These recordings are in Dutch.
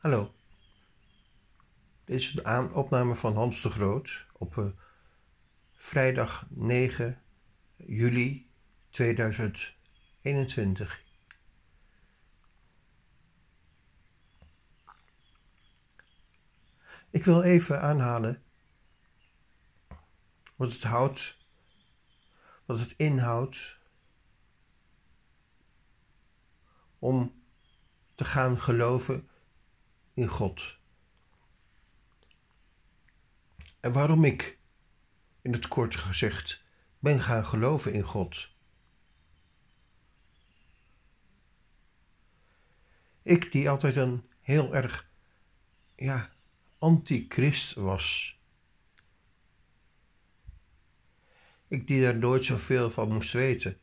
Hallo. Dit is de opname van Hans de Groot op eh, vrijdag 9 juli 2021. Ik wil even aanhalen wat het houdt, wat het inhoudt om te gaan geloven in God. En waarom ik, in het kort gezegd, ben gaan geloven in God. Ik die altijd een heel erg, ja, antichrist was. Ik die daar nooit zoveel van moest weten.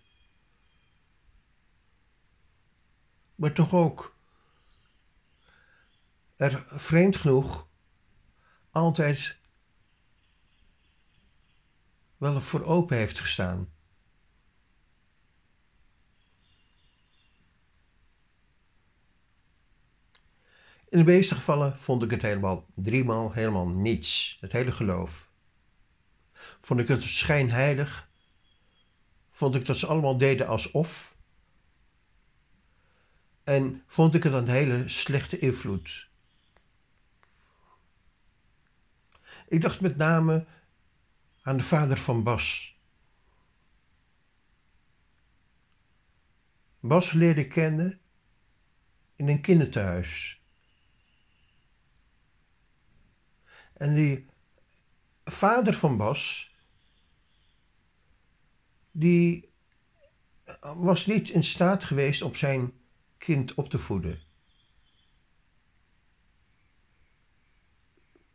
Maar toch ook er vreemd genoeg altijd wel voor open heeft gestaan. In de meeste gevallen vond ik het helemaal driemaal helemaal niets, het hele geloof. Vond ik het schijnheilig, vond ik dat ze allemaal deden alsof, en vond ik het een hele slechte invloed. Ik dacht met name aan de vader van Bas. Bas leerde kennen in een kinderthuis. En die vader van Bas, die was niet in staat geweest op zijn kind op te voeden.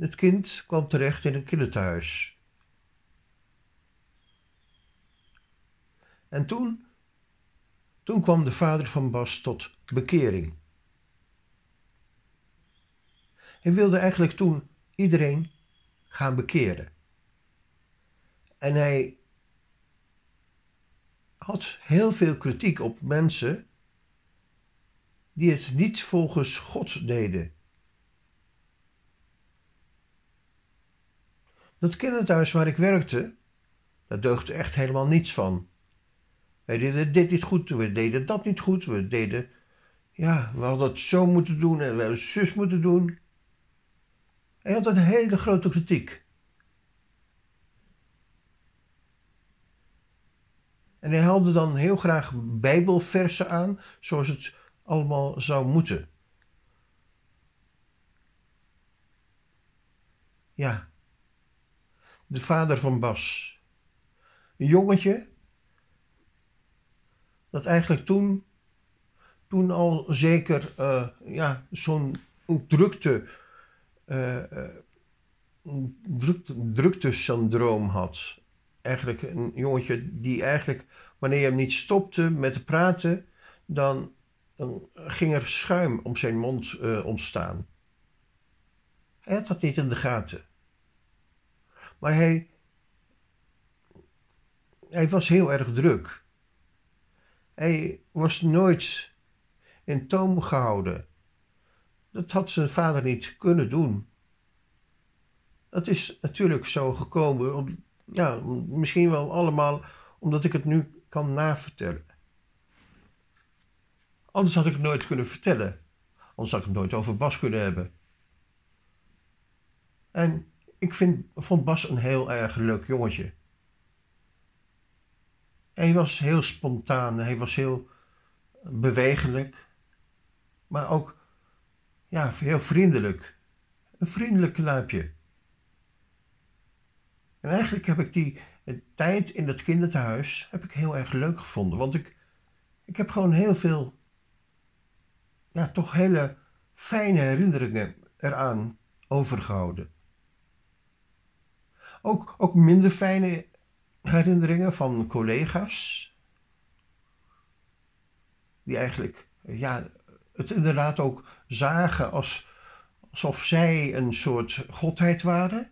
Het kind kwam terecht in een kinderthuis. En toen, toen kwam de vader van Bas tot bekering. Hij wilde eigenlijk toen iedereen gaan bekeren. En hij had heel veel kritiek op mensen die het niet volgens God deden. Dat kinderthuis waar ik werkte, daar deugde echt helemaal niets van. Wij deden dit niet goed, we deden dat niet goed, we deden, ja, we hadden het zo moeten doen en we hadden het zus moeten doen. Hij had een hele grote kritiek. En hij haalde dan heel graag Bijbelversen aan, zoals het allemaal zou moeten. Ja, de vader van Bas. Een jongetje dat eigenlijk toen, toen al zeker uh, ja, zo'n drukte, uh, drukte, druktesyndroom had. Eigenlijk een jongetje die eigenlijk, wanneer je hem niet stopte met te praten, dan dan ging er schuim om zijn mond ontstaan. Hij had dat niet in de gaten. Maar hij, hij was heel erg druk. Hij was nooit in toom gehouden. Dat had zijn vader niet kunnen doen. Dat is natuurlijk zo gekomen, om, ja, misschien wel allemaal omdat ik het nu kan navertellen. Anders had ik het nooit kunnen vertellen. Anders had ik het nooit over Bas kunnen hebben. En ik vind, vond Bas een heel erg leuk jongetje. Hij was heel spontaan, hij was heel bewegelijk, maar ook ja, heel vriendelijk. Een vriendelijk luipje. En eigenlijk heb ik die tijd in dat kinderthuis heb ik heel erg leuk gevonden, want ik, ik heb gewoon heel veel ja, toch hele fijne herinneringen eraan overgehouden. Ook, ook minder fijne herinneringen van collega's. Die eigenlijk ja, het inderdaad ook zagen als, alsof zij een soort godheid waren.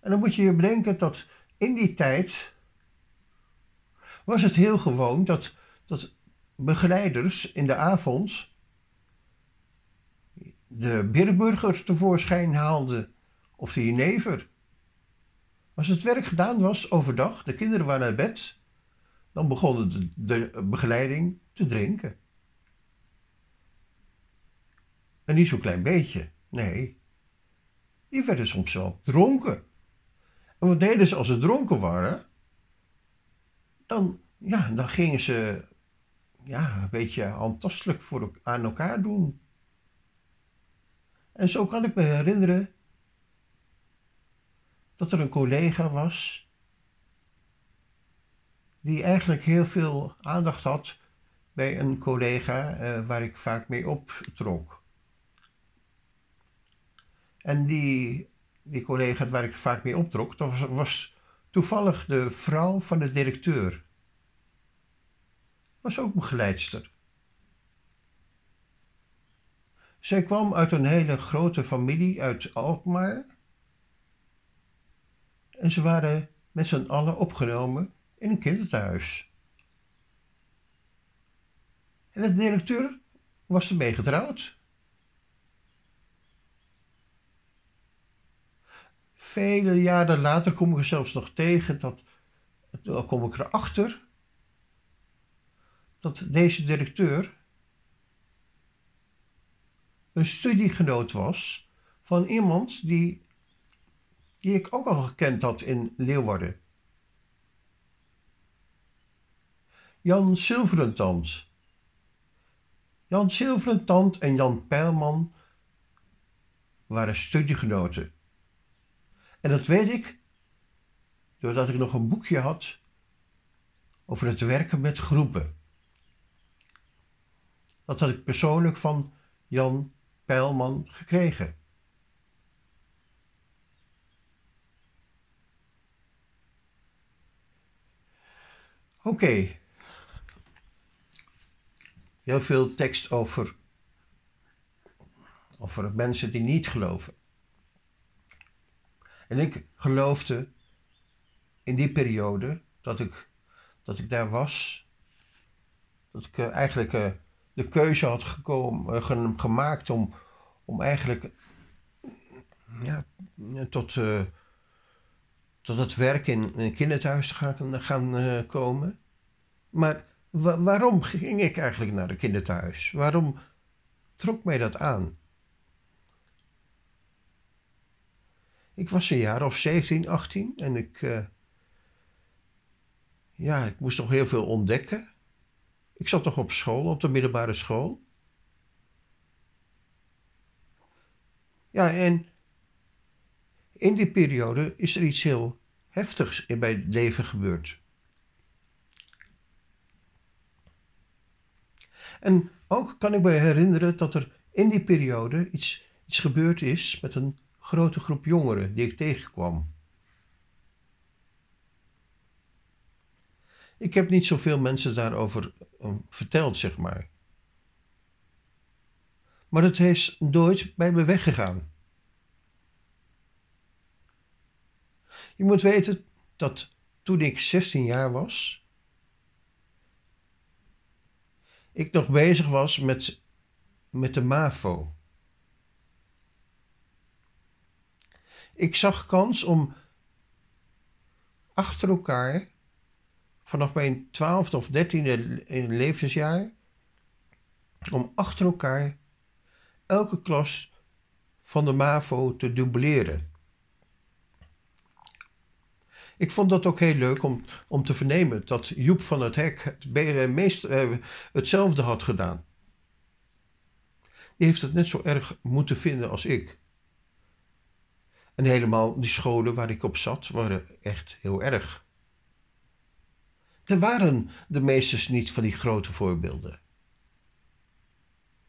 En dan moet je je bedenken dat in die tijd was het heel gewoon dat, dat begeleiders in de avond de Birburger tevoorschijn haalde of de jenever. Als het werk gedaan was overdag, de kinderen waren naar bed, dan begon de, de begeleiding te drinken. En niet zo'n klein beetje, nee. Die werden soms wel dronken. En wat deden ze als ze dronken waren? Dan, ja, dan gingen ze ja, een beetje handtastelijk voor, aan elkaar doen. En zo kan ik me herinneren dat er een collega was die eigenlijk heel veel aandacht had bij een collega eh, waar ik vaak mee optrok. En die, die collega waar ik vaak mee optrok, dat was, was toevallig de vrouw van de directeur. Was ook begeleidster. Zij kwam uit een hele grote familie uit Alkmaar. En ze waren met z'n allen opgenomen in een kinderthuis. En de directeur was ermee getrouwd. Vele jaren later kom ik er zelfs nog tegen dat, dan kom ik erachter, dat deze directeur een studiegenoot was van iemand die, die ik ook al gekend had in Leeuwarden. Jan Zilverentand. Jan Zilverentand en Jan Peilman waren studiegenoten. En dat weet ik doordat ik nog een boekje had over het werken met groepen. Dat had ik persoonlijk van Jan Pijlman gekregen. Oké. Heel veel tekst over, over mensen die niet geloven. En ik geloofde in die periode dat ik, dat ik daar was, dat ik uh, eigenlijk uh, de keuze had gekomen, uh, gemaakt om, om eigenlijk ja, tot, tot het werk in een kinderthuis gaan, gaan komen. Maar wa waarom ging ik eigenlijk naar de kinderthuis? Waarom trok mij dat aan? Ik was een jaar of 17, 18 en ik, uh, ja, ik moest nog heel veel ontdekken. Ik zat nog op school, op de middelbare school. Ja, en in die periode is er iets heel heftigs in mijn leven gebeurd. En ook kan ik me herinneren dat er in die periode iets, iets gebeurd is met een grote groep jongeren die ik tegenkwam. Ik heb niet zoveel mensen daarover uh, verteld, zeg maar. Maar het is nooit bij me weggegaan. Je moet weten dat toen ik 16 jaar was, ik nog bezig was met, met de MAVO. Ik zag kans om achter elkaar, vanaf mijn twaalfde of dertiende levensjaar, om achter elkaar elke klas van de MAVO te dubleren. Ik vond dat ook heel leuk om, om te vernemen dat Joep van het Hek het meest, uh, hetzelfde had gedaan. Die heeft het net zo erg moeten vinden als ik. En helemaal die scholen waar ik op zat waren echt heel erg. Er waren de meesters niet van die grote voorbeelden.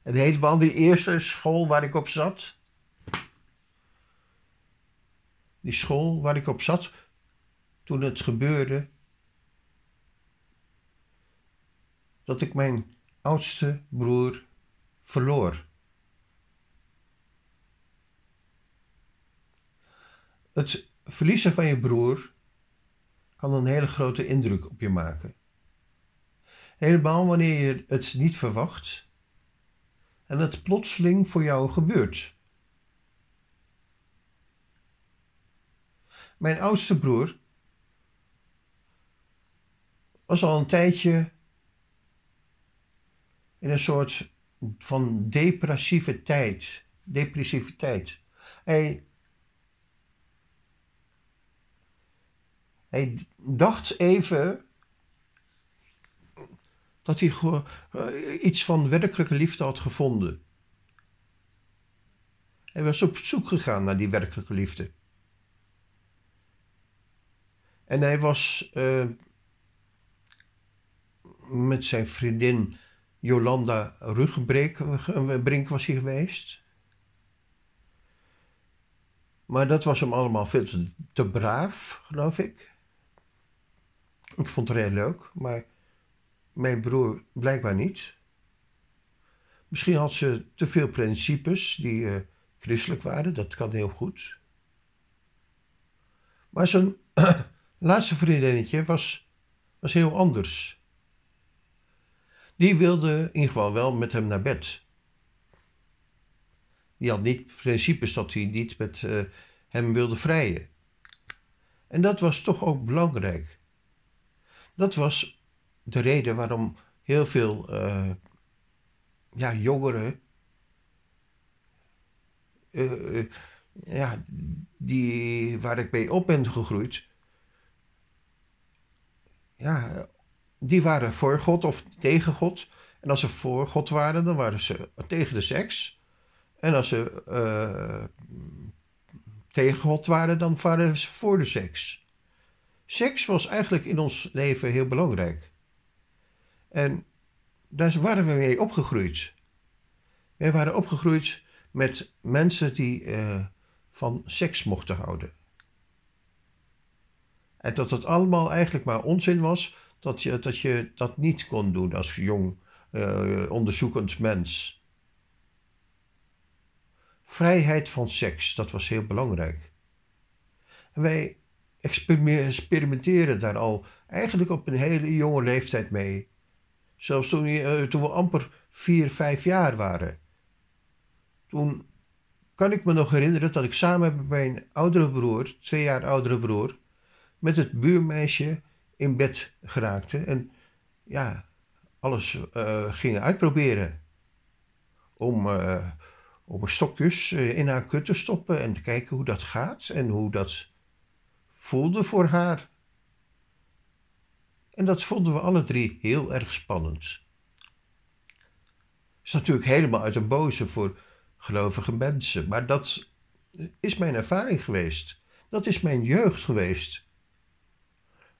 En helemaal die eerste school waar ik op zat, die school waar ik op zat, toen het gebeurde dat ik mijn oudste broer verloor. Het verliezen van je broer kan een hele grote indruk op je maken. Helemaal wanneer je het niet verwacht en het plotseling voor jou gebeurt. Mijn oudste broer was al een tijdje in een soort van depressieve tijd. Depressiviteit. Hij, hij dacht even dat hij uh, iets van werkelijke liefde had gevonden. Hij was op zoek gegaan naar die werkelijke liefde. En hij was uh, met zijn vriendin Jolanda Ruggenbrink was hij geweest. Maar dat was hem allemaal veel te, braaf, geloof ik. Ik vond het heel leuk, maar mijn broer blijkbaar niet. Misschien had ze te veel principes die uh, christelijk waren, dat kan heel goed. Maar zijn laatste vriendinnetje was, was heel anders. Die wilde in geval wel met hem naar bed. Die had niet principes dat hij niet met uh, hem wilde vrijen. En dat was toch ook belangrijk. Dat was de reden waarom heel veel uh, ja, jongeren, uh, ja, die, waar ik mee op ben gegroeid, ja, die waren voor God of tegen God. En als ze voor God waren, dan waren ze tegen de seks. En als ze uh, tegen God waren, dan waren ze voor de seks. Seks was eigenlijk in ons leven heel belangrijk. En daar waren we mee opgegroeid. Wij waren opgegroeid met mensen die uh, van seks mochten houden. En dat het allemaal eigenlijk maar onzin was dat je dat, je dat niet kon doen als jong uh, onderzoekend mens. Vrijheid van seks, dat was heel belangrijk. Wij experimenteren daar al eigenlijk op een hele jonge leeftijd mee. Zelfs toen, uh, toen we amper vier, vijf jaar waren. Toen kan ik me nog herinneren dat ik samen met mijn oudere broer, twee jaar oudere broer, met het buurmeisje in bed geraakte. En ja, alles uh, gingen uitproberen. Om, uh, om stokjes in haar kut te stoppen en te kijken hoe dat gaat en hoe dat voelde voor haar. En dat vonden we alle drie heel erg spannend. Is natuurlijk helemaal uit een boze voor gelovige mensen, maar dat is mijn ervaring geweest. Dat is mijn jeugd geweest.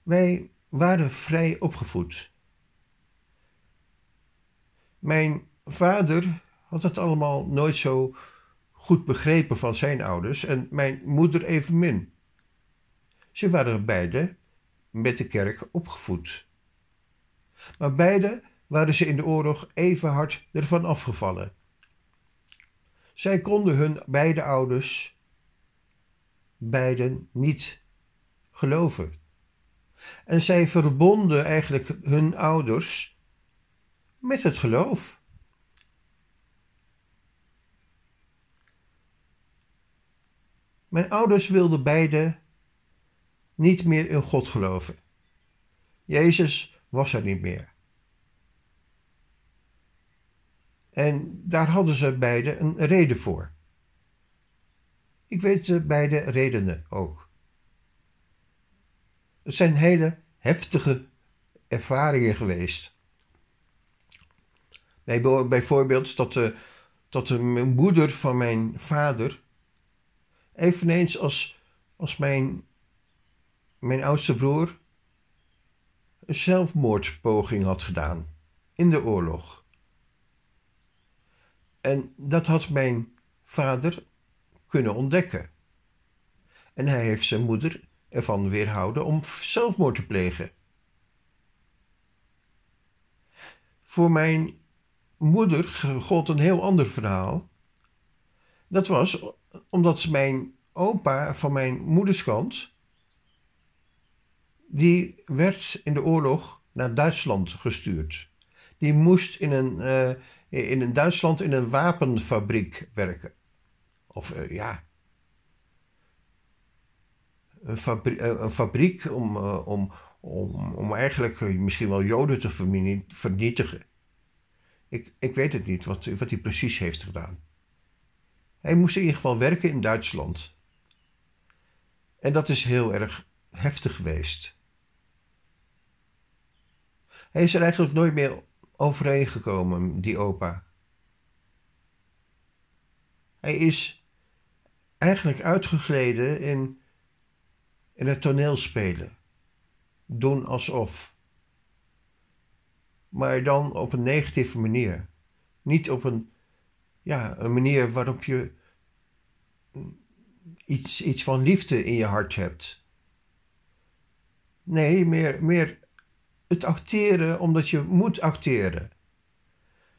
Wij waren vrij opgevoed. Mijn vader had het allemaal nooit zo goed begrepen van zijn ouders en mijn moeder evenmin. Ze waren beide met de kerk opgevoed. Maar beide waren ze in de oorlog even hard ervan afgevallen. Zij konden hun beide ouders, beiden, niet geloven. En zij verbonden eigenlijk hun ouders met het geloof. Mijn ouders wilden beide niet meer in God geloven. Jezus was er niet meer. En daar hadden ze beide een reden voor. Ik weet de beide redenen ook. Het zijn hele heftige ervaringen geweest. Bijvoorbeeld dat de, dat de moeder van mijn vader, eveneens als, als mijn, mijn oudste broer, een zelfmoordpoging had gedaan in de oorlog. En dat had mijn vader kunnen ontdekken. En hij heeft zijn moeder ervan weerhouden om zelfmoord te plegen. Voor mijn moeder gold een heel ander verhaal. Dat was omdat mijn opa van mijn moederskant, die werd in de oorlog naar Duitsland gestuurd. die moest in een, uh, in een Duitsland in een wapenfabriek werken. Of uh, ja, fabrie een fabriek om, uh, om, om, om eigenlijk misschien wel Joden te vernietigen. Ik, ik weet het niet wat, wat hij precies heeft gedaan. Hij moest in ieder geval werken in Duitsland. En dat is heel erg heftig geweest. Hij is er eigenlijk nooit meer overheen gekomen, die opa. Hij is eigenlijk uitgegleden in, in het toneelspelen. Doen alsof. Maar dan op een negatieve manier. Niet op een, ja, een manier waarop je iets, iets van liefde in je hart hebt. Nee, meer, meer het acteren omdat je moet acteren.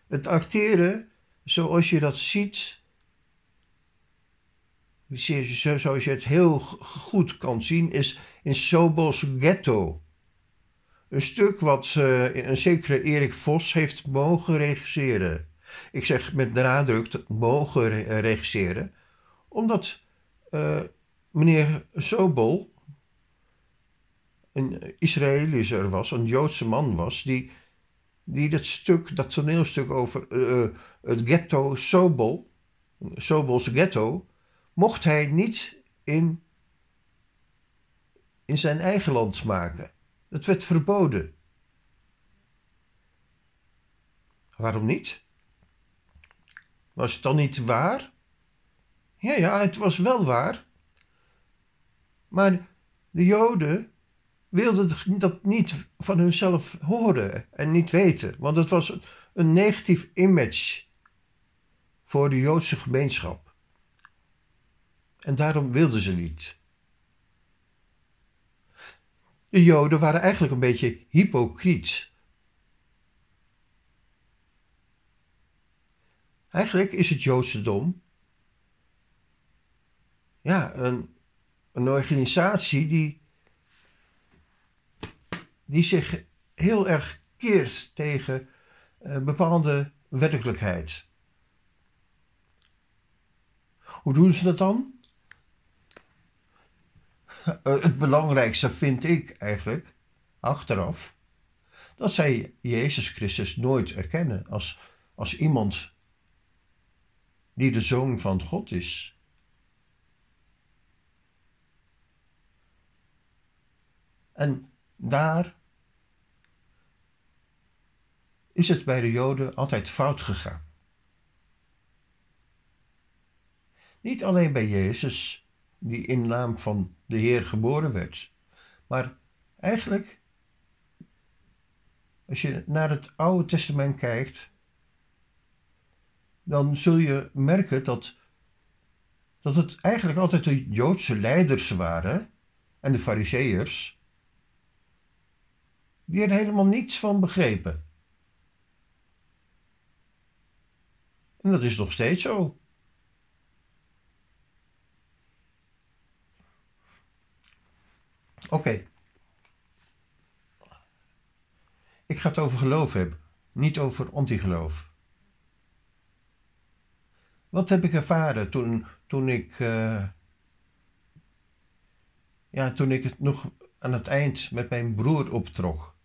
Het acteren zoals je dat ziet, zoals je het heel goed kan zien, is in Sobos Ghetto. Een stuk wat uh, een zekere Erik Vos heeft mogen regisseren. Ik zeg met nadruk mogen regisseren, omdat uh, meneer Sobol een Israëlischer was, een Joodse man was, die, die dat stuk, dat toneelstuk over uh, het ghetto Sobol, Sobols ghetto, mocht hij niet in, in zijn eigen land maken. Dat werd verboden. Waarom niet? Was het dan niet waar? Ja, ja, het was wel waar. Maar de Joden wilden dat niet van hunzelf horen en niet weten, want het was een negatief image voor de Joodse gemeenschap. En daarom wilden ze niet. De Joden waren eigenlijk een beetje hypocriet. Eigenlijk is het Joodsdom ja, een, een organisatie die die zich heel erg keert tegen uh, bepaalde werkelijkheid. Hoe doen ze dat dan? Uh, het belangrijkste vind ik eigenlijk, achteraf, dat zij Jezus Christus nooit erkennen als, als iemand die de zoon van God is. En daar is het bij de Joden altijd fout gegaan. Niet alleen bij Jezus, die in naam van de Heer geboren werd, maar eigenlijk, als je naar het Oude Testament kijkt, dan zul je merken dat, dat het eigenlijk altijd de Joodse leiders waren en de Fariseërs, die er helemaal niets van begrepen. En dat is nog steeds zo. Oké. Ik ga het over geloof hebben, niet over antigeloof. Wat heb ik ervaren toen, toen ik. Uh, ja, toen ik het nog aan het eind met mijn broer optrok.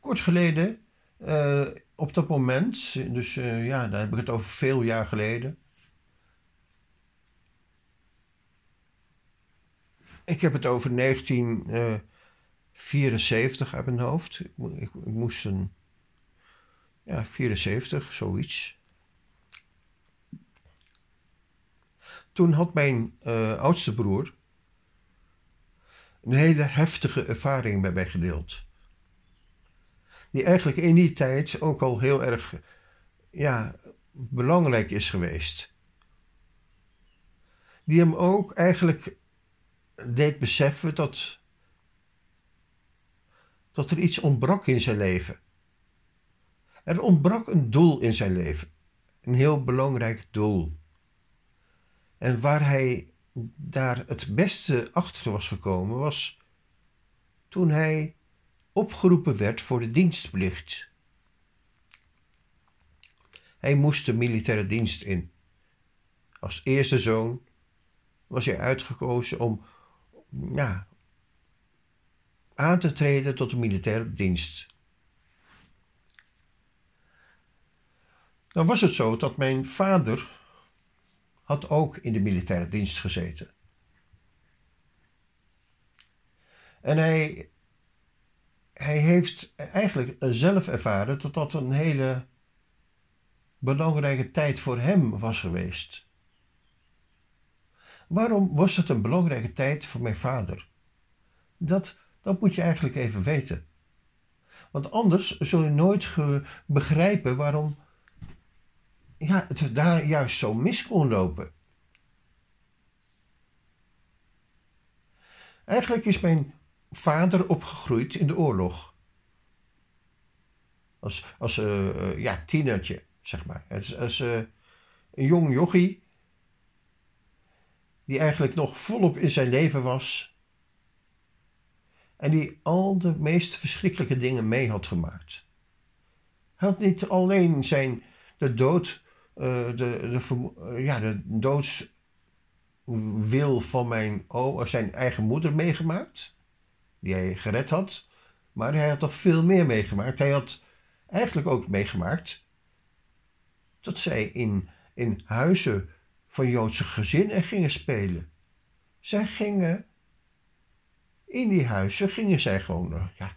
Kort geleden uh, op dat moment, dus uh, ja, daar heb ik het over veel jaar geleden. Ik heb het over 1974 uh, uit mijn hoofd. Ik, ik, moest een. Ja, 74, zoiets. Toen had mijn uh, oudste broer een hele heftige ervaring met mij gedeeld die eigenlijk in die tijd ook al heel erg ja, belangrijk is geweest. Die hem ook eigenlijk deed beseffen dat, dat er iets ontbrak in zijn leven. Er ontbrak een doel in zijn leven, een heel belangrijk doel. En waar hij daar het beste achter was gekomen was toen hij opgeroepen werd voor de dienstplicht. Hij moest de militaire dienst in. Als eerste zoon was hij uitgekozen om ja, aan te treden tot de militaire dienst. Dan was het zo dat mijn vader had ook in de militaire dienst gezeten. En hij, hij heeft eigenlijk zelf ervaren dat dat een hele belangrijke tijd voor hem was geweest. Waarom was het een belangrijke tijd voor mijn vader? Dat, dat moet je eigenlijk even weten. Want anders zul je nooit begrijpen waarom ja, het daar juist zo mis kon lopen. Eigenlijk is mijn vader opgegroeid in de oorlog. Als, als uh, ja, tienertje, zeg maar. Als, als uh, een jong jochie, die eigenlijk nog volop in zijn leven was. En die al de meest verschrikkelijke dingen mee had gemaakt. Hij had niet alleen zijn, de dood, uh, de, de, ja, de doodswil van mijn, oh, zijn eigen moeder meegemaakt die hij gered had. Maar hij had toch veel meer meegemaakt. Hij had eigenlijk ook meegemaakt dat zij in, in huizen van Joodse gezinnen gingen spelen. Zij gingen, in die huizen gingen zij gewoon, eh, ja,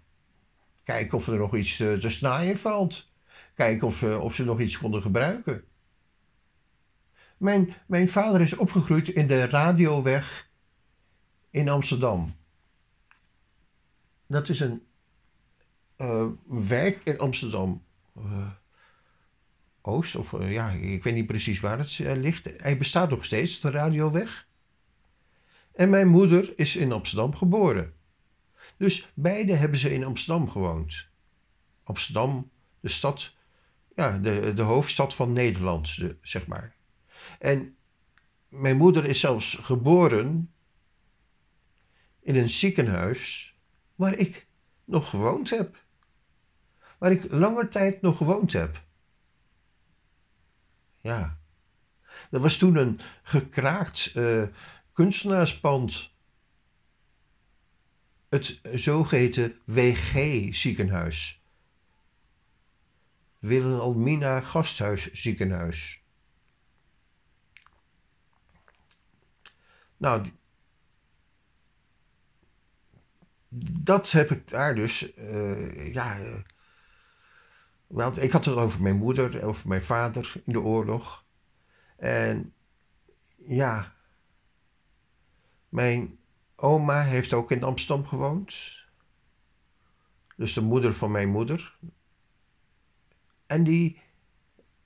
kijken of er nog iets te, te snijden valt. Kijken of, eh, of ze nog iets konden gebruiken. Mijn, mijn vader is opgegroeid in de Radioweg in Amsterdam. Dat is een uh, wijk in Amsterdam. Oost, of uh, ja, ik weet niet precies waar het ligt. Hij bestaat nog steeds, de radioweg. En mijn moeder is in Amsterdam geboren. Dus beide hebben ze in Amsterdam gewoond. Amsterdam, de stad, ja, de, de hoofdstad van Nederland, de, zeg maar. En mijn moeder is zelfs geboren in een ziekenhuis waar ik nog gewoond heb. Waar ik langer tijd nog gewoond heb. Ja. Er was toen een gekraakt uh, kunstenaarspand. Het zogeheten WG-ziekenhuis. Wilhelmina Gasthuisziekenhuis. Nou, dat heb ik daar dus, uh, ja. Want ik had het over mijn moeder, over mijn vader in de oorlog. En ja, mijn oma heeft ook in Amsterdam gewoond. Dus de moeder van mijn moeder. En die,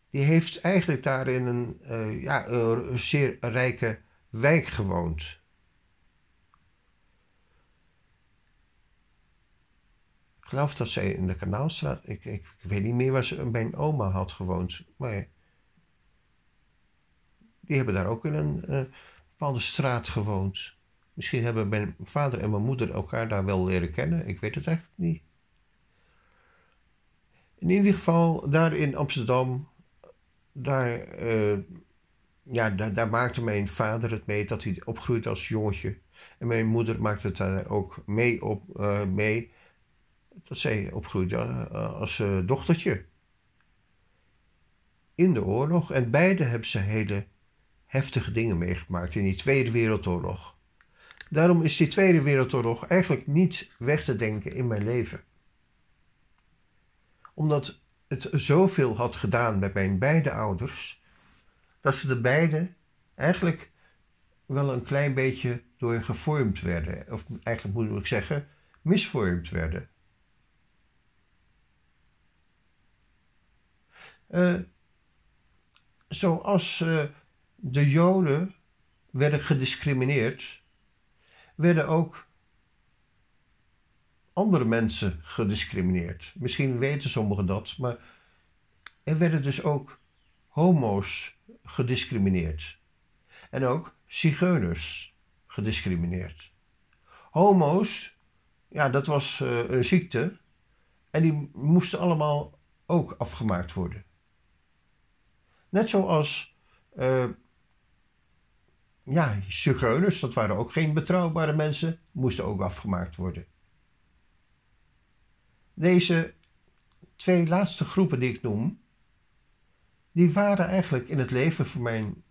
die heeft eigenlijk daar in een, uh, ja, een zeer rijke wijk gewoond. Geloof dat zij in de Kanaalstraat. Ik, ik, ik, weet niet meer waar ze bij oma had gewoond. Maar die hebben daar ook in een uh, bepaalde straat gewoond. Misschien hebben mijn vader en mijn moeder elkaar daar wel leren kennen. Ik weet het eigenlijk niet. In ieder geval, daar in Amsterdam, daar, uh, ja, daar, daar, maakte mijn vader het mee dat hij opgroeide als jongetje. En mijn moeder maakte het daar ook mee, op, uh, mee dat zij opgroeide eh, als eh, dochtertje. In de oorlog. En beide hebben ze hele heftige dingen meegemaakt in die Tweede Wereldoorlog. Daarom is die Tweede Wereldoorlog eigenlijk niet weg te denken in mijn leven. Omdat het zoveel had gedaan met mijn beide ouders, dat ze de beide eigenlijk wel een klein beetje door gevormd werden. Of eigenlijk moet ik zeggen, misvormd werden. Uh, zoals uh, de Joden werden gediscrimineerd, werden ook andere mensen gediscrimineerd. Misschien weten sommigen dat, maar er werden dus ook homo's gediscrimineerd. En ook zigeuners gediscrimineerd. Homo's, ja, dat was uh, een ziekte En die moesten allemaal ook afgemaakt worden. Net zoals uh, ja, zigeuners, dat waren ook geen betrouwbare mensen, moesten ook afgemaakt worden. Deze twee laatste groepen die ik noem, die waren eigenlijk in het leven van mijn,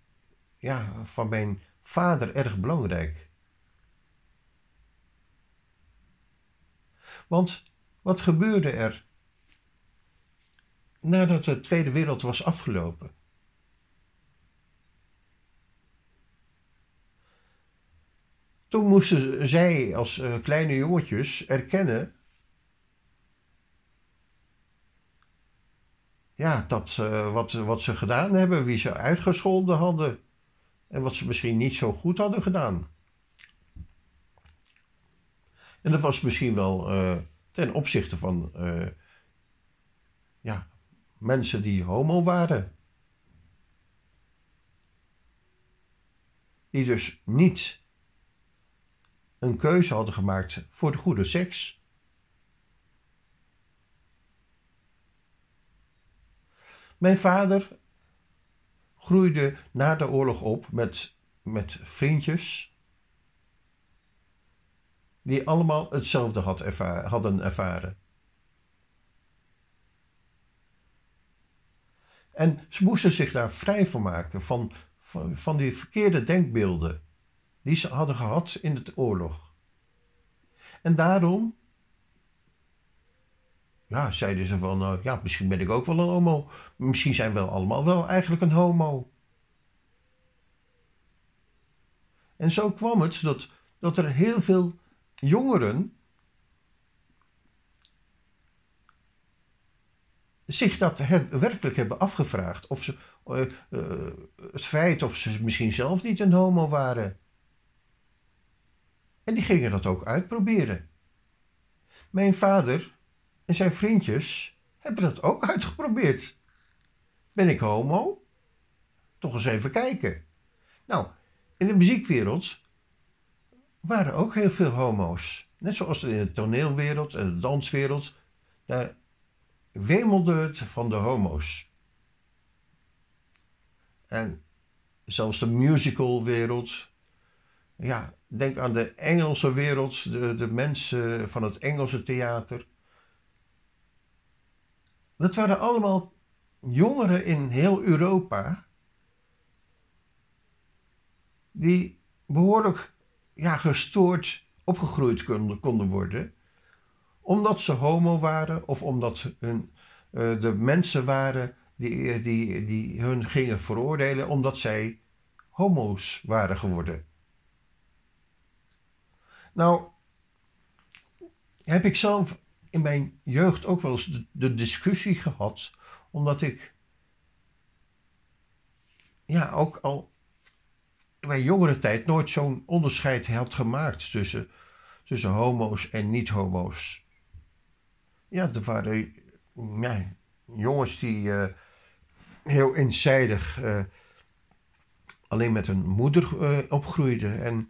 ja, van mijn vader erg belangrijk. Want wat gebeurde er nadat de Tweede Wereld was afgelopen? Toen moesten zij als uh, kleine jongetjes erkennen ja, dat, uh, wat, wat ze gedaan hebben, wie ze uitgescholden hadden en wat ze misschien niet zo goed hadden gedaan. En dat was misschien wel uh, ten opzichte van ja, mensen die homo waren. Die dus niet een keuze hadden gemaakt voor de goede seks. Mijn vader groeide na de oorlog op met, met vriendjes die allemaal hetzelfde had hadden ervaren. En ze moesten zich daar vrij van maken van, van die verkeerde denkbeelden die ze hadden gehad in de oorlog. En daarom ja, zeiden ze van, uh, ja, misschien ben ik ook wel een homo. Misschien zijn we allemaal wel eigenlijk een homo. En zo kwam het dat, dat er heel veel jongeren zich dat werkelijk hebben afgevraagd. Of ze, uh, uh, het feit of ze misschien zelf niet een homo waren. En die gingen dat ook uitproberen. Mijn vader en zijn vriendjes hebben dat ook uitgeprobeerd. Ben ik homo? Toch eens even kijken. Nou, in de muziekwereld waren ook heel veel homo's. Net zoals in de toneelwereld en de danswereld. Daar wemelde het van de homo's. En zelfs de musicalwereld. Ja, denk aan de Engelse wereld, de, de mensen van het Engelse theater. Dat waren allemaal jongeren in heel Europa die behoorlijk ja, gestoord opgegroeid konden, konden worden, omdat ze homo waren of omdat hun, uh, de mensen waren die, die, die hun gingen veroordelen omdat zij homo's waren geworden. Nou, heb ik zelf in mijn jeugd ook wel eens de, discussie gehad, omdat ik ja, ook al in mijn jongere tijd nooit zo'n onderscheid had gemaakt tussen, tussen homo's en niet-homo's. Ja, er waren jongens die uh, heel eenzijdig uh, alleen met een moeder uh, opgroeiden en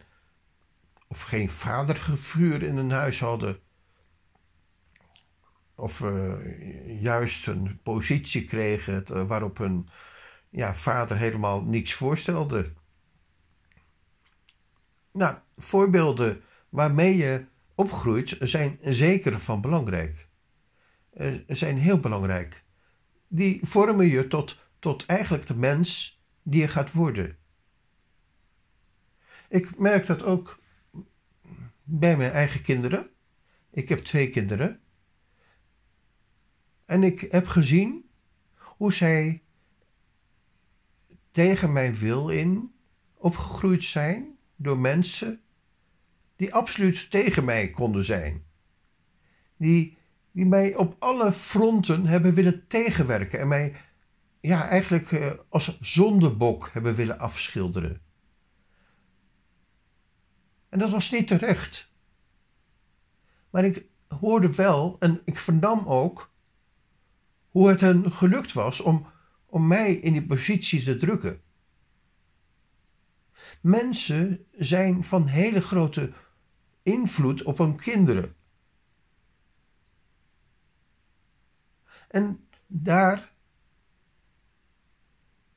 of geen vaderfiguur in hun huis hadden of uh, juist een positie kregen eh, waarop hun ja, vader helemaal niets voorstelde. Nou, voorbeelden waarmee je opgroeit zijn zeker van belangrijk. Uh, zijn heel belangrijk. Die vormen je tot, tot eigenlijk de mens die je gaat worden. Ik merk dat ook bij mijn eigen kinderen. Ik heb twee kinderen. En ik heb gezien hoe zij tegen mijn wil in opgegroeid zijn door mensen die absoluut tegen mij konden zijn. Die, die mij op alle fronten hebben willen tegenwerken en mij ja, eigenlijk eh, als zondebok hebben willen afschilderen. En dat was niet terecht. Maar ik hoorde wel en ik vernam ook hoe het hen gelukt was om, om mij in die positie te drukken. Mensen zijn van hele grote invloed op hun kinderen. En daar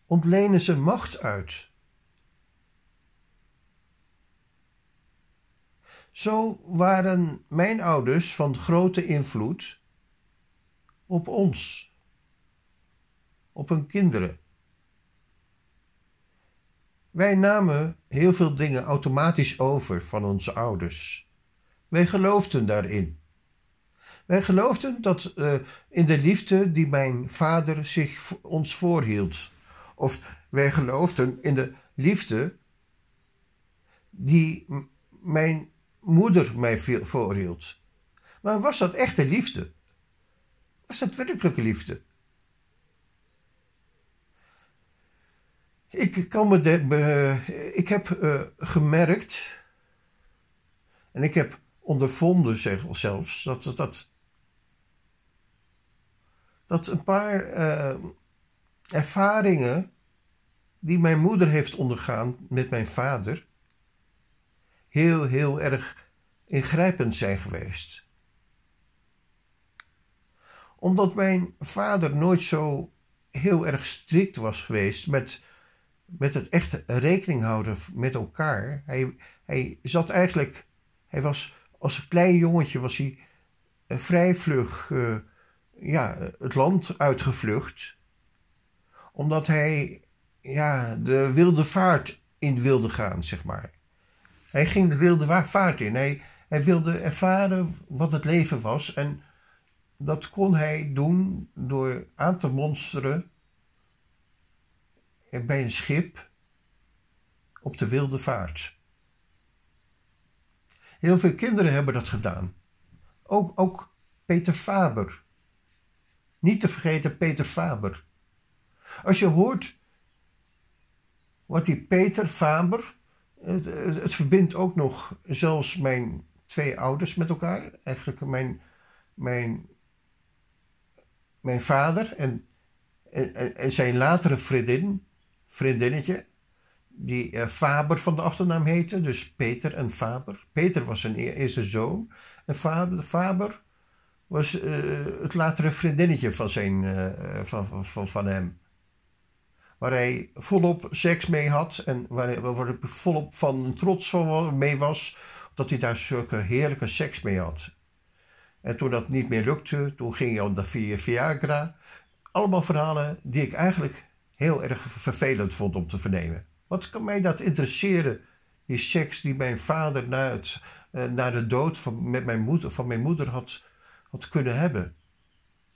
ontlenen ze macht uit. Zo waren mijn ouders van grote invloed op ons, op hun kinderen. Wij namen heel veel dingen automatisch over van onze ouders. Wij geloofden daarin. Wij geloofden dat uh, in de liefde die mijn vader zich ons voorhield. Of wij geloofden in de liefde die mijn moeder mij voorhield. Maar was dat echte liefde? Was dat werkelijke liefde? Ik, kan me de, ik heb uh, gemerkt, en ik heb ondervonden zeg, zelfs, dat, dat, dat een paar uh, ervaringen die mijn moeder heeft ondergaan met mijn vader, heel, heel erg ingrijpend zijn geweest. Omdat mijn vader nooit zo heel erg strikt was geweest met, met het echt rekening houden met elkaar. Hij, hij zat eigenlijk, hij was als een klein jongetje was hij eh, vrij vlug uh, ja, het land uitgevlucht. Omdat hij ja, de wilde vaart in wilde gaan, zeg maar. Hij ging de wilde vaart in. Hij, hij wilde ervaren wat het leven was. En dat kon hij doen door aan te monsteren bij een schip op de wilde vaart. Heel veel kinderen hebben dat gedaan. Ook, ook Peter Faber. Niet te vergeten Peter Faber. Als je hoort wat die Peter Faber, het, het, verbindt ook nog zelfs mijn twee ouders met elkaar. Eigenlijk mijn, mijn, mijn vader en, en, en zijn latere vriendin, vriendinnetje, die uh, Faber van de achternaam heette, dus Peter en Faber. Peter was zijn e-, eerste zoon en Faber, Faber was uh, het latere vriendinnetje van, zijn, van, van, van hem. Waar hij volop seks mee had en waar hij, waar volop van trots mee was, dat hij daar zulke heerlijke seks mee had. En toen dat niet meer lukte, toen ging hij aan de Viagra. Allemaal verhalen die ik eigenlijk heel erg vervelend vond om te vernemen. Wat kan mij dat interesseren? Die seks die mijn vader na, uh, na de dood van, met mijn moeder, van mijn moeder had, had kunnen hebben.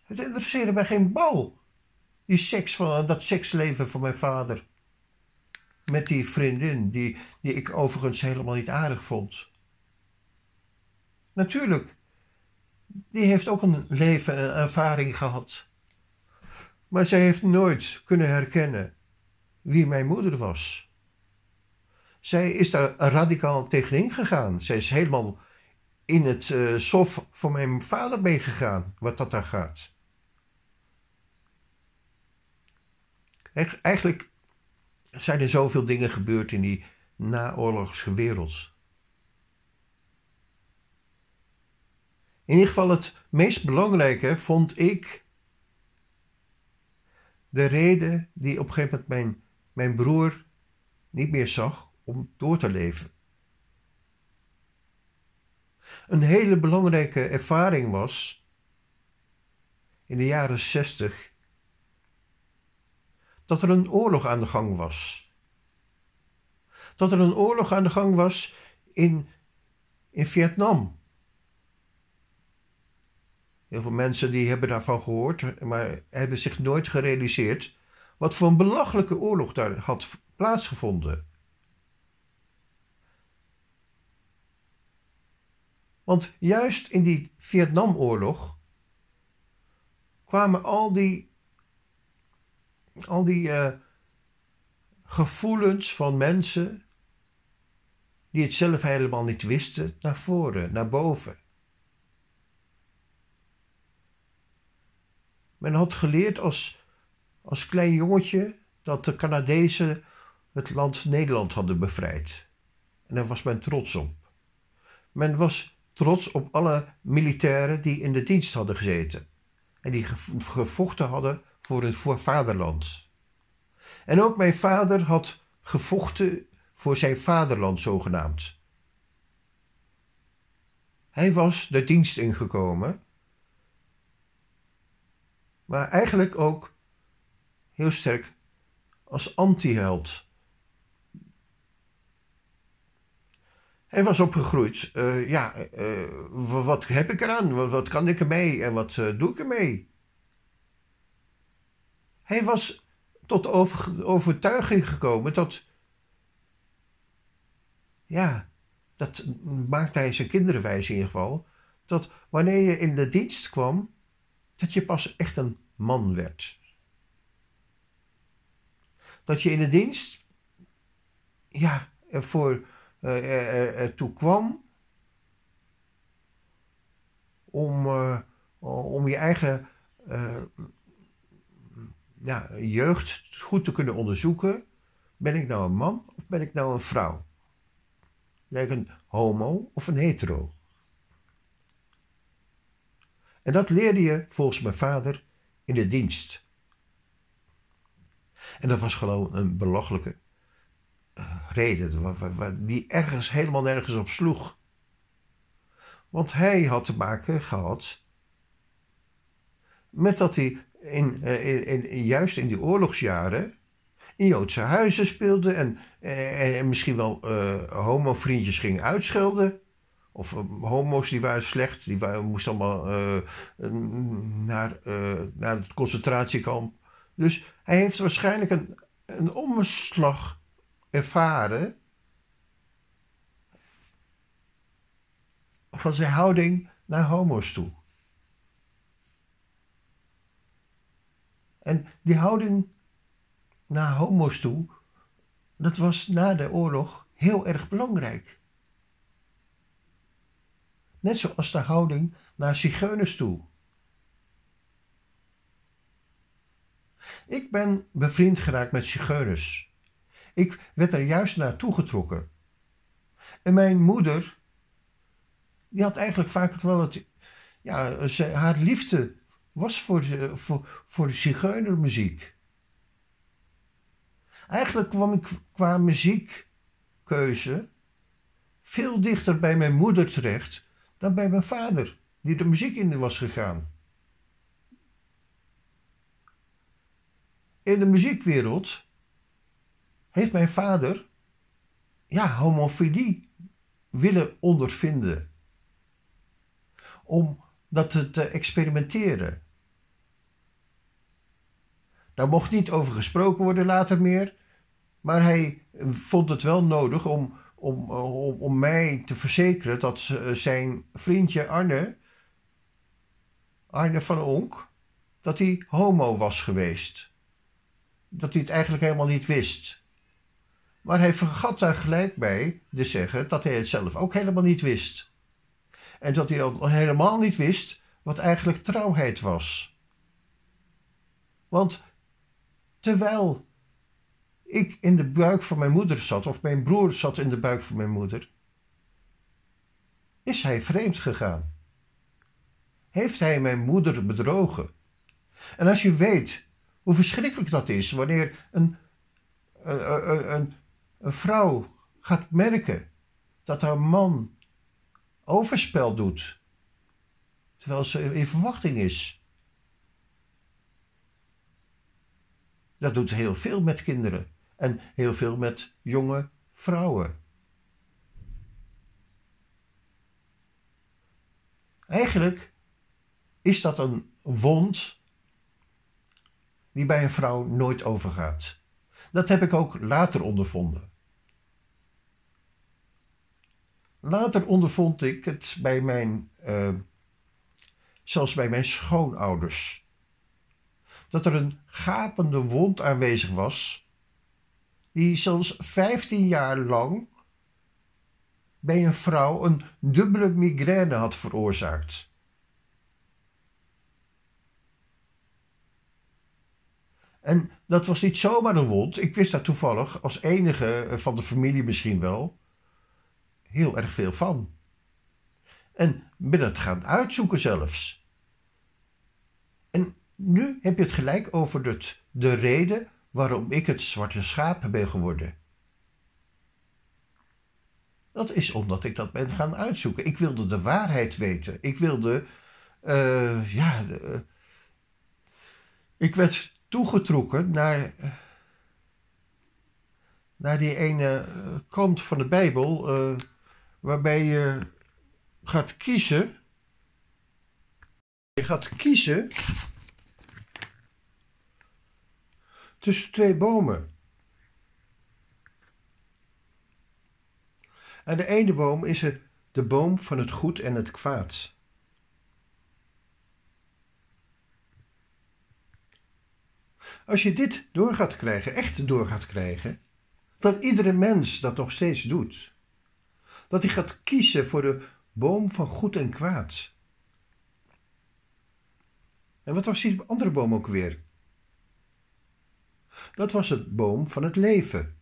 Het interesseerde mij geen bal. Die seks van, dat seksleven van mijn vader. Met die vriendin, die, die ik overigens helemaal niet aardig vond. Natuurlijk, die heeft ook een leven en een ervaring gehad. Maar zij heeft nooit kunnen herkennen wie mijn moeder was. Zij is daar radicaal tegenin gegaan. Zij is helemaal in het uh, sof van mijn vader meegegaan, wat dat daar gaat. Eigenlijk zijn er zoveel dingen gebeurd in die naoorlogse wereld. In ieder geval het meest belangrijke vond ik de reden die op een gegeven moment mijn mijn broer niet meer zag om door te leven. Een hele belangrijke ervaring was in de jaren zestig dat er een oorlog aan de gang was. Dat er een oorlog aan de gang was in, in Vietnam. Heel veel mensen die hebben daarvan gehoord, maar hebben zich nooit gerealiseerd wat voor een belachelijke oorlog daar had plaatsgevonden. Want juist in die Vietnamoorlog kwamen al die, al die uh, gevoelens van mensen die het zelf helemaal niet wisten, naar voren, naar boven. Men had geleerd als als klein jongetje dat de Canadezen het land Nederland hadden bevrijd. En daar was men trots op. Men was trots op alle militairen die in de dienst hadden gezeten. en die gevochten hadden voor hun vaderland. En ook mijn vader had gevochten voor zijn vaderland zogenaamd. Hij was de dienst ingekomen, maar eigenlijk ook heel sterk als anti-held. Hij was opgegroeid. Uh, ja, uh, wat heb ik eraan? Wat, wat, kan ik ermee en wat doe ik ermee? Hij was tot over, overtuiging gekomen dat. Ja, dat maakt hij zijn kinderen wijs in ieder geval. Dat wanneer je in de dienst kwam, dat je pas echt een man werd. Dat je in de dienst, ja, ervoor uh, ertoe kwam om, om je eigen ja, jeugd goed te kunnen onderzoeken. Ben ik nou een man of ben ik nou een vrouw? Ben ik een homo of een hetero? En dat leerde je volgens mijn vader in de dienst. En dat was gewoon een belachelijke uh, reden die ergens helemaal nergens op sloeg. Want hij had te maken gehad met dat hij in, in, juist in die oorlogsjaren in Joodse huizen speelde en, en, misschien wel uh, homo-vriendjes ging uitschelden. Of homo's die waren slecht, die moesten allemaal naar, naar het concentratiekamp. Dus hij heeft waarschijnlijk een, een omslag ervaren van zijn houding naar homo's toe. En die houding naar homo's toe, dat was na de oorlog heel erg belangrijk. Net zoals de houding naar zigeuners toe. Ik ben bevriend geraakt met zigeuners. Ik werd er juist naartoe getrokken. En mijn moeder, die had eigenlijk vaak het wel het. Ja, haar liefde was voor de, voor, voor de zigeunermuziek. Eigenlijk kwam ik qua muziekkeuze veel dichter bij mijn moeder terecht dan bij mijn vader, die de muziek in was gegaan. In de muziekwereld heeft mijn vader ja, homofilie willen ondervinden. Om dat te, te experimenteren. Daar mocht niet over gesproken worden later meer. Maar hij vond het wel nodig om, om, om, om mij te verzekeren dat zijn vriendje Arne, Arne van Onk, dat hij homo was geweest. Dat hij het eigenlijk helemaal niet wist. Maar hij vergat daar gelijk bij te zeggen dat hij het zelf ook helemaal niet wist. En dat hij al helemaal niet wist wat eigenlijk trouwheid was. Want terwijl ik in de buik van mijn moeder zat, of mijn broer zat in de buik van mijn moeder, is hij vreemd gegaan. Heeft hij mijn moeder bedrogen? En als je weet hoe verschrikkelijk dat is wanneer een, een, een, een vrouw gaat merken dat haar man overspel doet, terwijl ze in verwachting is. Dat doet heel veel met kinderen en heel veel met jonge vrouwen. Eigenlijk is dat een wond die bij een vrouw nooit overgaat. Dat heb ik ook later ondervonden. Later ondervond ik het bij mijn, uh, zelfs bij mijn schoonouders. Dat er een gapende wond aanwezig was die zelfs 15 jaar lang bij een vrouw een dubbele migraine had veroorzaakt. En dat was niet zomaar een wond. Ik wist daar toevallig, als enige van de familie misschien wel, heel erg veel van. En ben het gaan uitzoeken zelfs. Nu heb je het gelijk over het, de reden waarom ik het zwarte schaap ben geworden. Dat is omdat ik dat ben gaan uitzoeken. Ik wilde de waarheid weten. Ik wilde, uh, ja, de, ik werd toegetrokken naar, naar die ene kant van de Bijbel, waarbij je gaat kiezen. Je gaat kiezen tussen twee bomen. En de ene boom is de boom van het goed en het kwaad. Als je dit door gaat krijgen, echt door gaat krijgen, dat iedere mens dat nog steeds doet, dat hij gaat kiezen voor de boom van goed en kwaad. En wat was die andere boom ook weer? Dat was het boom van het leven.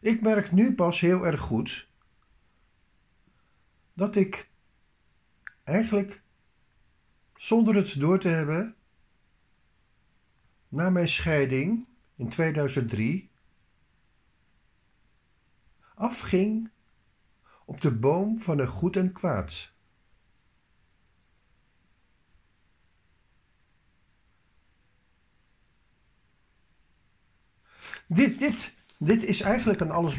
Ik merk nu pas heel erg goed dat ik eigenlijk zonder het door te hebben na mijn scheiding in 2003 afging op de boom van een goed en kwaad. Dit, dit, dit is eigenlijk een alles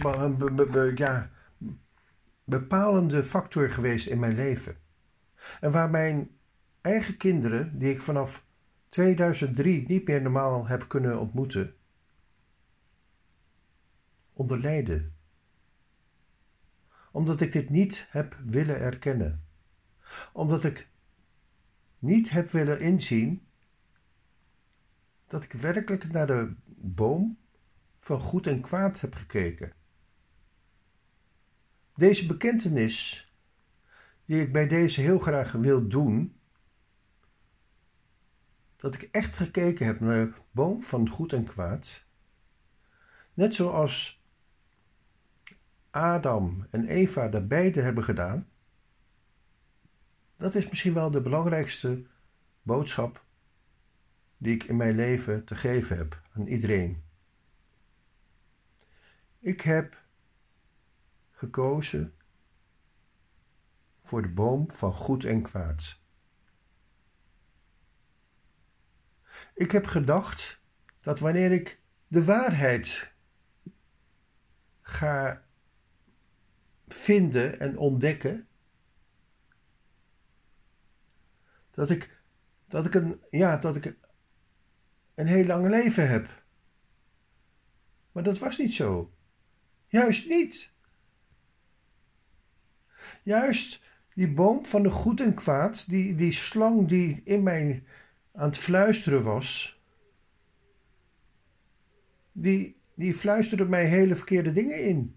ja, bepalende factor geweest in mijn leven. En waar mijn eigen kinderen, die ik vanaf 2003 niet meer normaal heb kunnen ontmoeten, onder lijden. Omdat ik dit niet heb willen erkennen. Omdat ik niet heb willen inzien dat ik werkelijk naar de boom van goed en kwaad heb gekeken. Deze bekentenis, die ik bij deze heel graag wil doen, dat ik echt gekeken heb naar de boom van goed en kwaad, net zoals Adam en Eva dat beide hebben gedaan, dat is misschien wel de belangrijkste boodschap die ik in mijn leven te geven heb aan iedereen. Ik heb gekozen voor de boom van goed en kwaad. Ik heb gedacht dat wanneer ik de waarheid ga vinden en ontdekken, dat ik, dat ik, een, ja, dat ik een heel lang leven heb. Maar dat was niet zo. Juist niet. Juist die boom van de goed en kwaad, die, die slang die in mij aan het fluisteren was, die, die fluisterde mij hele verkeerde dingen in.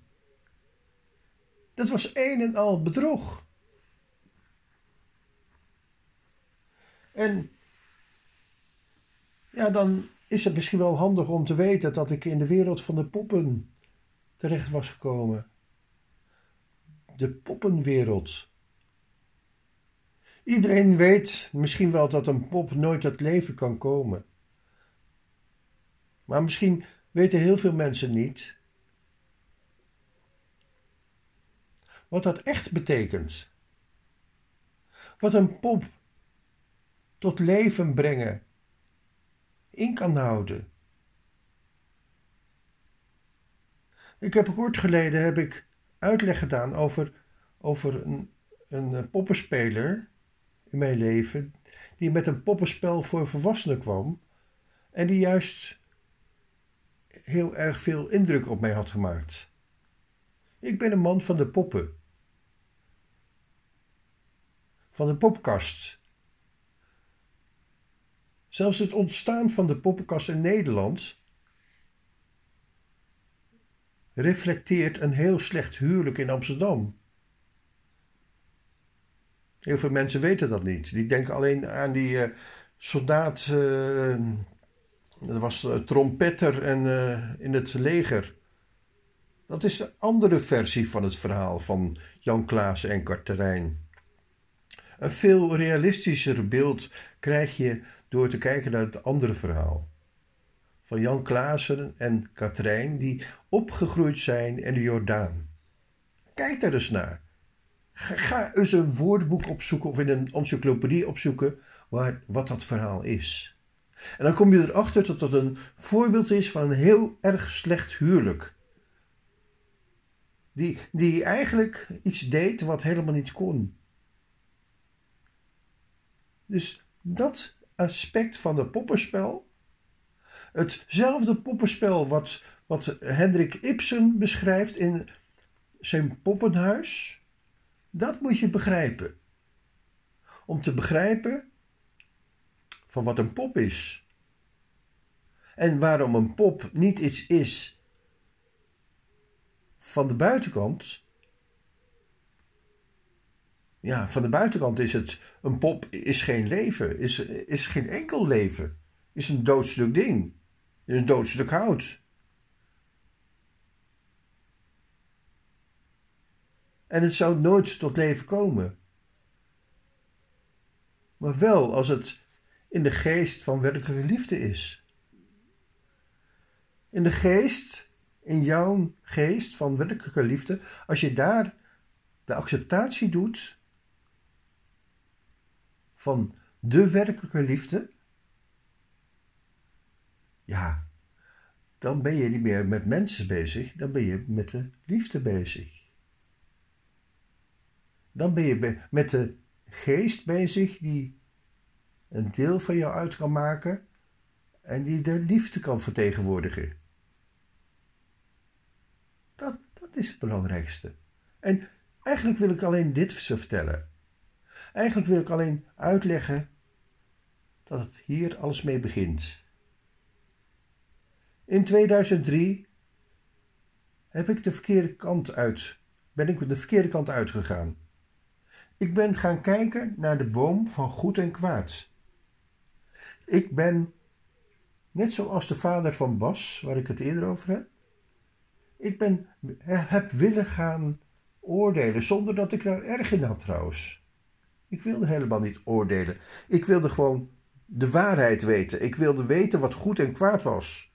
Dat was een en al bedrog. En ja, dan is het misschien wel handig om te weten dat ik in de wereld van de poppen terecht was gekomen. De poppenwereld. Iedereen weet misschien wel dat een pop nooit tot leven kan komen. Maar misschien weten heel veel mensen niet wat dat echt betekent. Wat een pop tot leven brengen in kan houden. Ik heb kort geleden heb ik uitleg gedaan over, over een, een poppenspeler in mijn leven, die met een poppenspel voor volwassenen kwam en die juist heel erg veel indruk op mij had gemaakt. Ik ben een man van de poppen. Van de poppenkast. Zelfs het ontstaan van de poppenkast in Nederland reflecteert een heel slecht huwelijk in Amsterdam. Heel veel mensen weten dat niet. Die denken alleen aan die uh, soldaat, uh, dat was uh, trompetter en, in het leger. Dat is de andere versie van het verhaal van Jan Klaas en Karterijn. Een veel realistischer beeld krijg je door te kijken naar het andere verhaal. Jan Klaassen en Katrijn, die opgegroeid zijn in de Jordaan. Kijk daar eens naar. Ga, eens een woordenboek opzoeken of in een encyclopedie opzoeken waar, wat dat verhaal is. En dan kom je erachter dat dat een voorbeeld is van een heel erg slecht huwelijk. Die, die eigenlijk iets deed wat helemaal niet kon. Dus dat aspect van het poppenspel, hetzelfde poppenspel wat, wat Hendrik Ibsen beschrijft in zijn poppenhuis, dat moet je begrijpen. Om te begrijpen van wat een pop is. En waarom een pop niet iets is van de buitenkant. Ja, van de buitenkant is het, een pop is geen leven, is, is geen enkel leven. Is een doodstuk ding, is een doodstuk hout. En het zou nooit tot leven komen. Maar wel als het in de geest van werkelijke liefde is. In de geest, in jouw geest van werkelijke liefde, als je daar de acceptatie doet van de werkelijke liefde, ja, dan ben je niet meer met mensen bezig, dan ben je met de liefde bezig. Dan ben je met de geest bezig die een deel van jou uit kan maken en die de liefde kan vertegenwoordigen. Dat, dat is het belangrijkste. En eigenlijk wil ik alleen dit vertellen. Eigenlijk wil ik alleen uitleggen dat het hier alles mee begint. In 2003 heb ik de verkeerde kant uit, ben ik de verkeerde kant uitgegaan. Ik ben gaan kijken naar de boom van goed en kwaad. Ik ben, net zoals de vader van Bas, waar ik het eerder over heb, ik ben, heb willen gaan oordelen, zonder dat ik daar erg in had trouwens. Ik wilde helemaal niet oordelen. Ik wilde gewoon de waarheid weten. Ik wilde weten wat goed en kwaad was.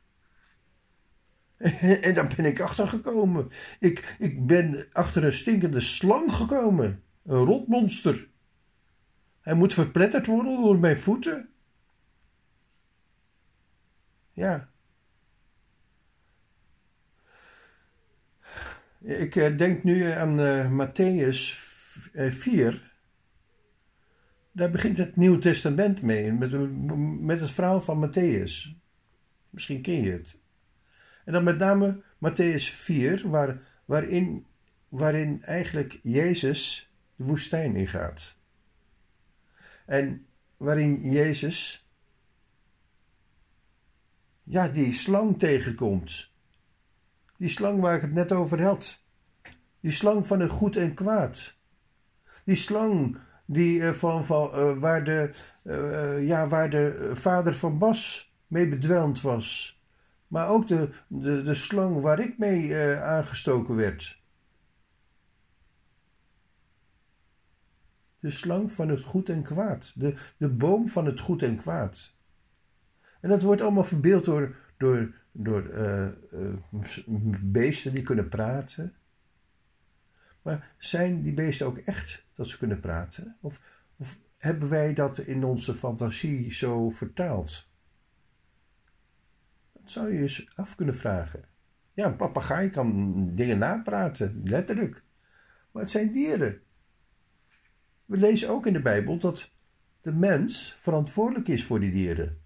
En daar ben ik achter gekomen. Ik, ik ben achter een stinkende slang gekomen. Een rotmonster. Hij moet verpletterd worden door mijn voeten. Ja. Ik eh, denk nu aan uh, Matthäus 4. Eh, Daar begint het Nieuwe Testament mee, met, met het verhaal van Matthäus. Misschien ken je het. En dan met name Matthäus 4, waar, waarin, waarin eigenlijk Jezus de woestijn ingaat. En waarin Jezus ja, die slang tegenkomt. Die slang waar ik het net over had. Die slang van het goed en kwaad. Die slang die, uh, van, uh, waar, de, uh, ja, waar de vader van Bas mee bedwelmd was. Maar ook de, de, de slang waar ik mee aangestoken werd. De slang van het goed en kwaad. De, de boom van het goed en kwaad. En dat wordt allemaal verbeeld door, door, door uh, uh, beesten die kunnen praten. Maar zijn die beesten ook echt dat ze kunnen praten? Of, of hebben wij dat in onze fantasie zo vertaald? Zou je eens af kunnen vragen. Ja, een papegaai kan dingen napraten, letterlijk. Maar het zijn dieren. We lezen ook in de Bijbel dat de mens verantwoordelijk is voor die dieren.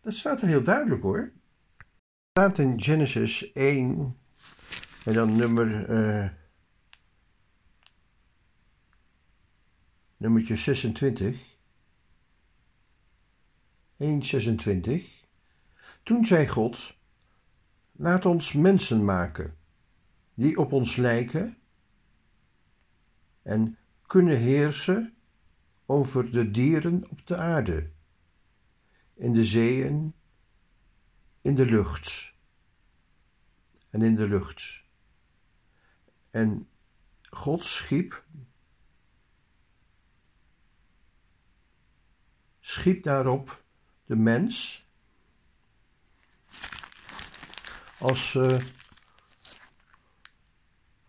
Dat staat er heel duidelijk hoor. Het staat in Genesis 1 en dan nummer, uh, nummertje 26. 1:26. Toen zei God: Laat ons mensen maken die op ons lijken en kunnen heersen over de dieren op de aarde, in de zeeën, in de lucht en in de lucht. En God schiep schiep daarop de mens als, uh,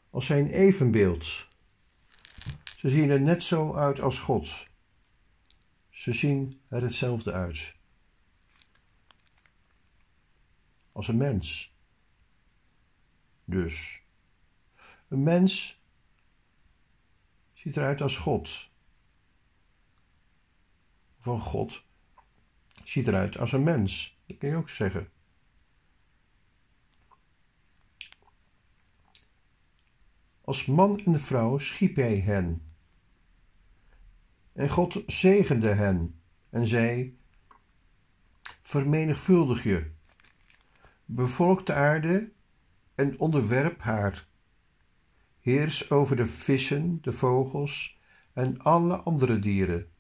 als zijn evenbeeld. Ze zien er net zo uit als God. Ze zien er hetzelfde uit. Als een mens. Dus. Een mens ziet eruit als God. Van God ziet eruit als een mens. Dat kun je ook zeggen. Als man en vrouw schiep hij hen. En God zegende hen en zei: Vermenigvuldig je, bevolk de aarde en onderwerp haar. Heers over de vissen, de vogels en alle andere dieren.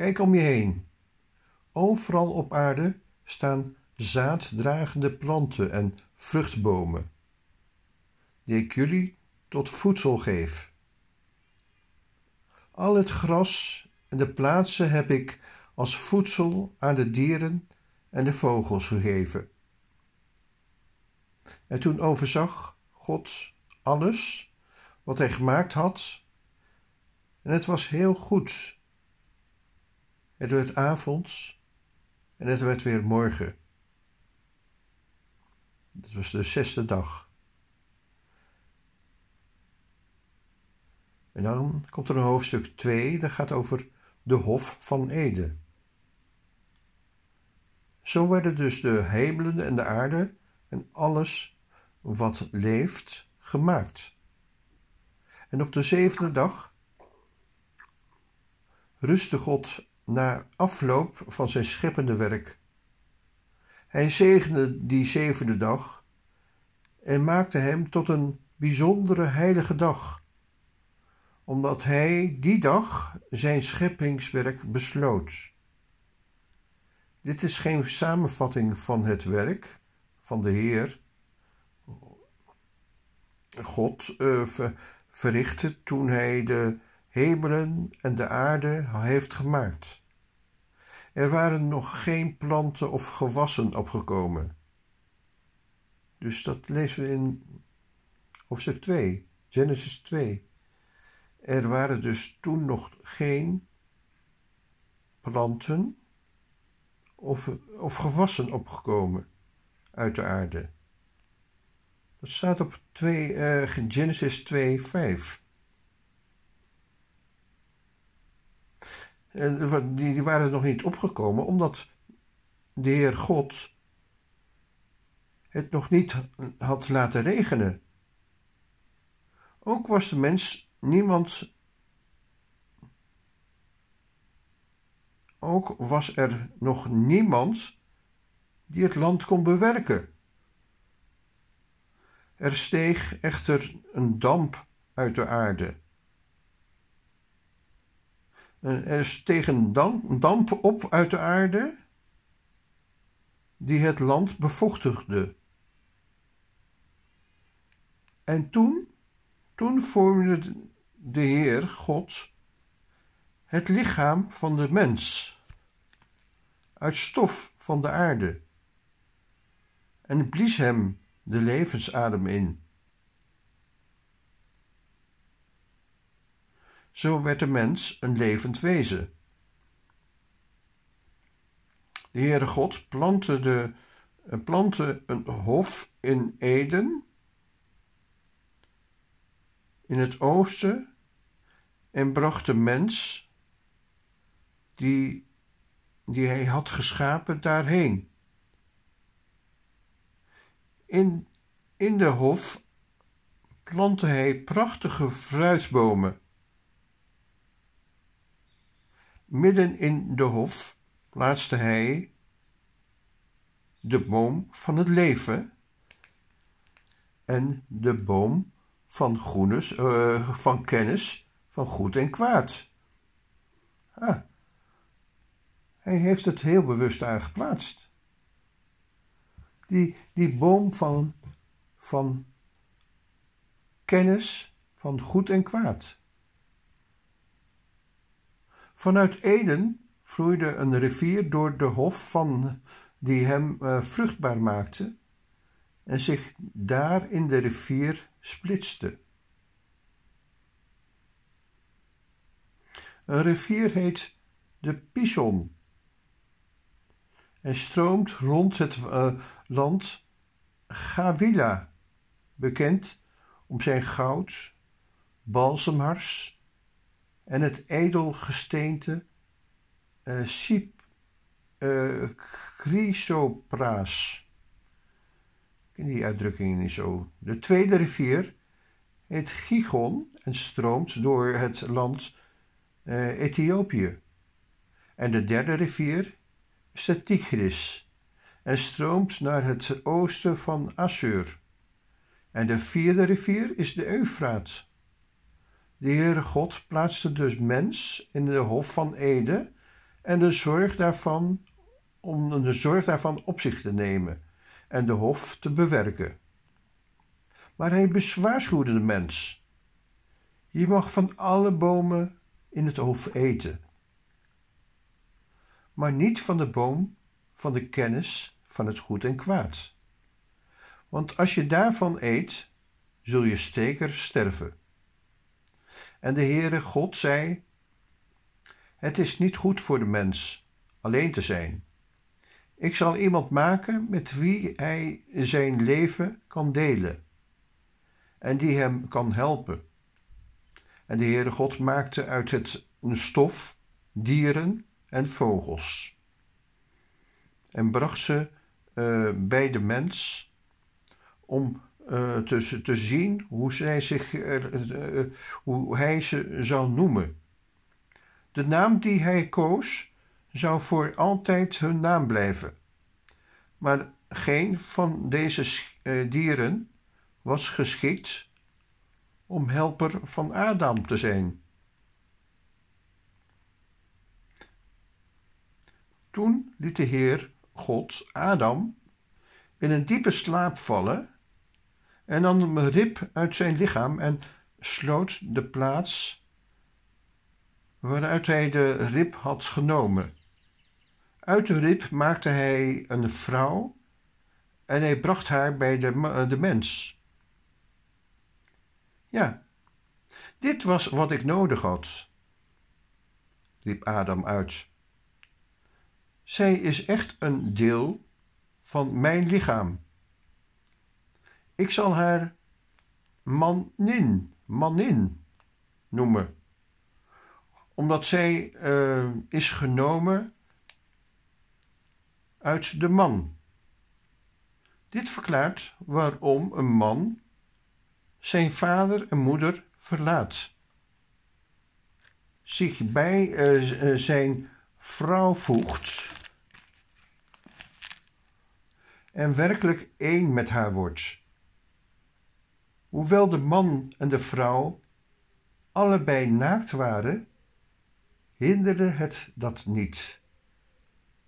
Kijk om je heen. Overal op aarde staan zaaddragende planten en vruchtbomen, die ik jullie tot voedsel geef. Al het gras en de plaatsen heb ik als voedsel aan de dieren en de vogels gegeven. En toen overzag God alles wat hij gemaakt had, en het was heel goed. Het werd avond en het werd weer morgen. Dat was de zesde dag. En dan komt er een hoofdstuk 2, dat gaat over de Hof van Ede. Zo werden dus de hemelen en de aarde en alles wat leeft gemaakt. En op de zevende dag rustte God na afloop van zijn scheppende werk. Hij zegende die zevende dag en maakte hem tot een bijzondere heilige dag, omdat hij die dag zijn scheppingswerk besloot. Dit is geen samenvatting van het werk van de Heer. God uh, verrichtte toen hij de hemelen en de aarde heeft gemaakt. Er waren nog geen planten of gewassen opgekomen. Dus dat lezen we in hoofdstuk 2, Genesis 2. Er waren dus toen nog geen planten of, of gewassen opgekomen uit de aarde. Dat staat op 2, uh, eh, Genesis 2, 5. Die waren nog niet opgekomen omdat de Heer God het nog niet had laten regenen. Ook was de mens niemand. Ook was er nog niemand die het land kon bewerken. Er steeg echter een damp uit de aarde er is tegen damp op uit de aarde die het land bevochtigde. En toen, toen vormde de Heer God het lichaam van de mens uit stof van de aarde en blies hem de levensadem in. Zo werd de mens een levend wezen. De Heere God plantte, de, plantte een hof in Eden, in het oosten, en bracht de mens, die, die hij had geschapen, daarheen. In, in de hof plantte hij prachtige fruitbomen Midden in de hof plaatste hij de boom van het leven en de boom van, uh, van kennis van goed en kwaad. Ah, hij heeft het heel bewust aangeplaatst. Die, die boom van, van kennis van goed en kwaad. Vanuit Eden vloeide een rivier door de hof van die hem uh, vruchtbaar maakte en zich daar in de rivier splitste. Een rivier heet de Pison en stroomt rond het uh, land Gavila, bekend om zijn goud, balsemhars en het edelgesteente uh, Sip uh, Chrysopraas. Ik ken die uitdrukking niet zo. De tweede rivier heet Gigon en stroomt door het land uh, Ethiopië. En de derde rivier is de Tigris en stroomt naar het oosten van Assur. En de vierde rivier is de Eufraat. De Heere God plaatste dus mens in de hof van Ede en de zorg daarvan om de zorg daarvan op zich te nemen en de hof te bewerken. Maar hij waarschuwde de mens. Je mag van alle bomen in het hof eten, maar niet van de boom van de kennis van het goed en kwaad. Want als je daarvan eet, zul je steker sterven. En de Heere God zei: Het is niet goed voor de mens alleen te zijn. Ik zal iemand maken met wie hij zijn leven kan delen en die hem kan helpen. En de Heere God maakte uit het stof dieren en vogels en bracht ze uh, bij de mens om uh, te, te zien hoe, zij zich, uh, hoe hij ze zou noemen. De naam die hij koos zou voor altijd hun naam blijven. Maar geen van deze dieren was geschikt om helper van Adam te zijn. Toen liet de Heer God Adam in een diepe slaap vallen en nam een rib uit zijn lichaam en sloot de plaats waaruit hij de rib had genomen. Uit de rib maakte hij een vrouw en hij bracht haar bij de, de mens. Ja, dit was wat ik nodig had, riep Adam uit. Zij is echt een deel van mijn lichaam. Ik zal haar manin, manin noemen, omdat zij uh, is genomen uit de man. Dit verklaart waarom een man zijn vader en moeder verlaat, zich bij uh, zijn vrouw voegt en werkelijk één met haar wordt. Hoewel de man en de vrouw allebei naakt waren, hinderde het dat niet,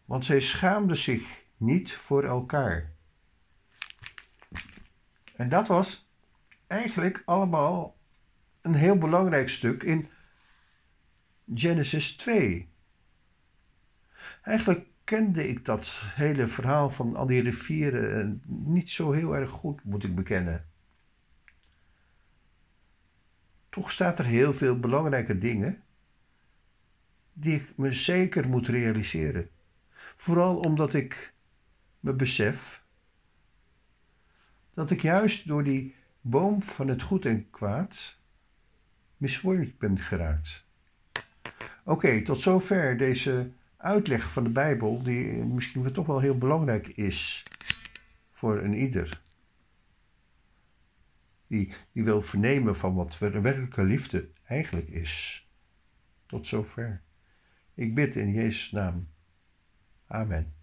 want zij schaamden zich niet voor elkaar. En dat was eigenlijk allemaal een heel belangrijk stuk in Genesis 2. Eigenlijk kende ik dat hele verhaal van al die rivieren eh, niet zo heel erg goed, moet ik bekennen. Toch staat er heel veel belangrijke dingen die ik me zeker moet realiseren. Vooral omdat ik me besef dat ik juist door die boom van het goed en kwaad misvormd ben geraakt. Oké, tot zover deze uitleg van de Bijbel, die misschien toch wel heel belangrijk is voor een ieder. Die, die wil vernemen van wat werkelijke liefde eigenlijk is. Tot zover. Ik bid in Jezus' naam. Amen.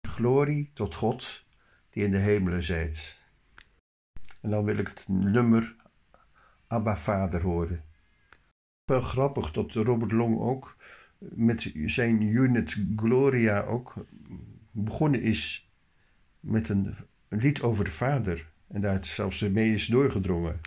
Glorie tot God die in de hemelen zijt. En dan wil ik het nummer Abba Vader horen. Wel grappig dat Robert Long ook met zijn unit Gloria ook begonnen is met een, lied over de vader. En daar zelfs mee is doorgedrongen.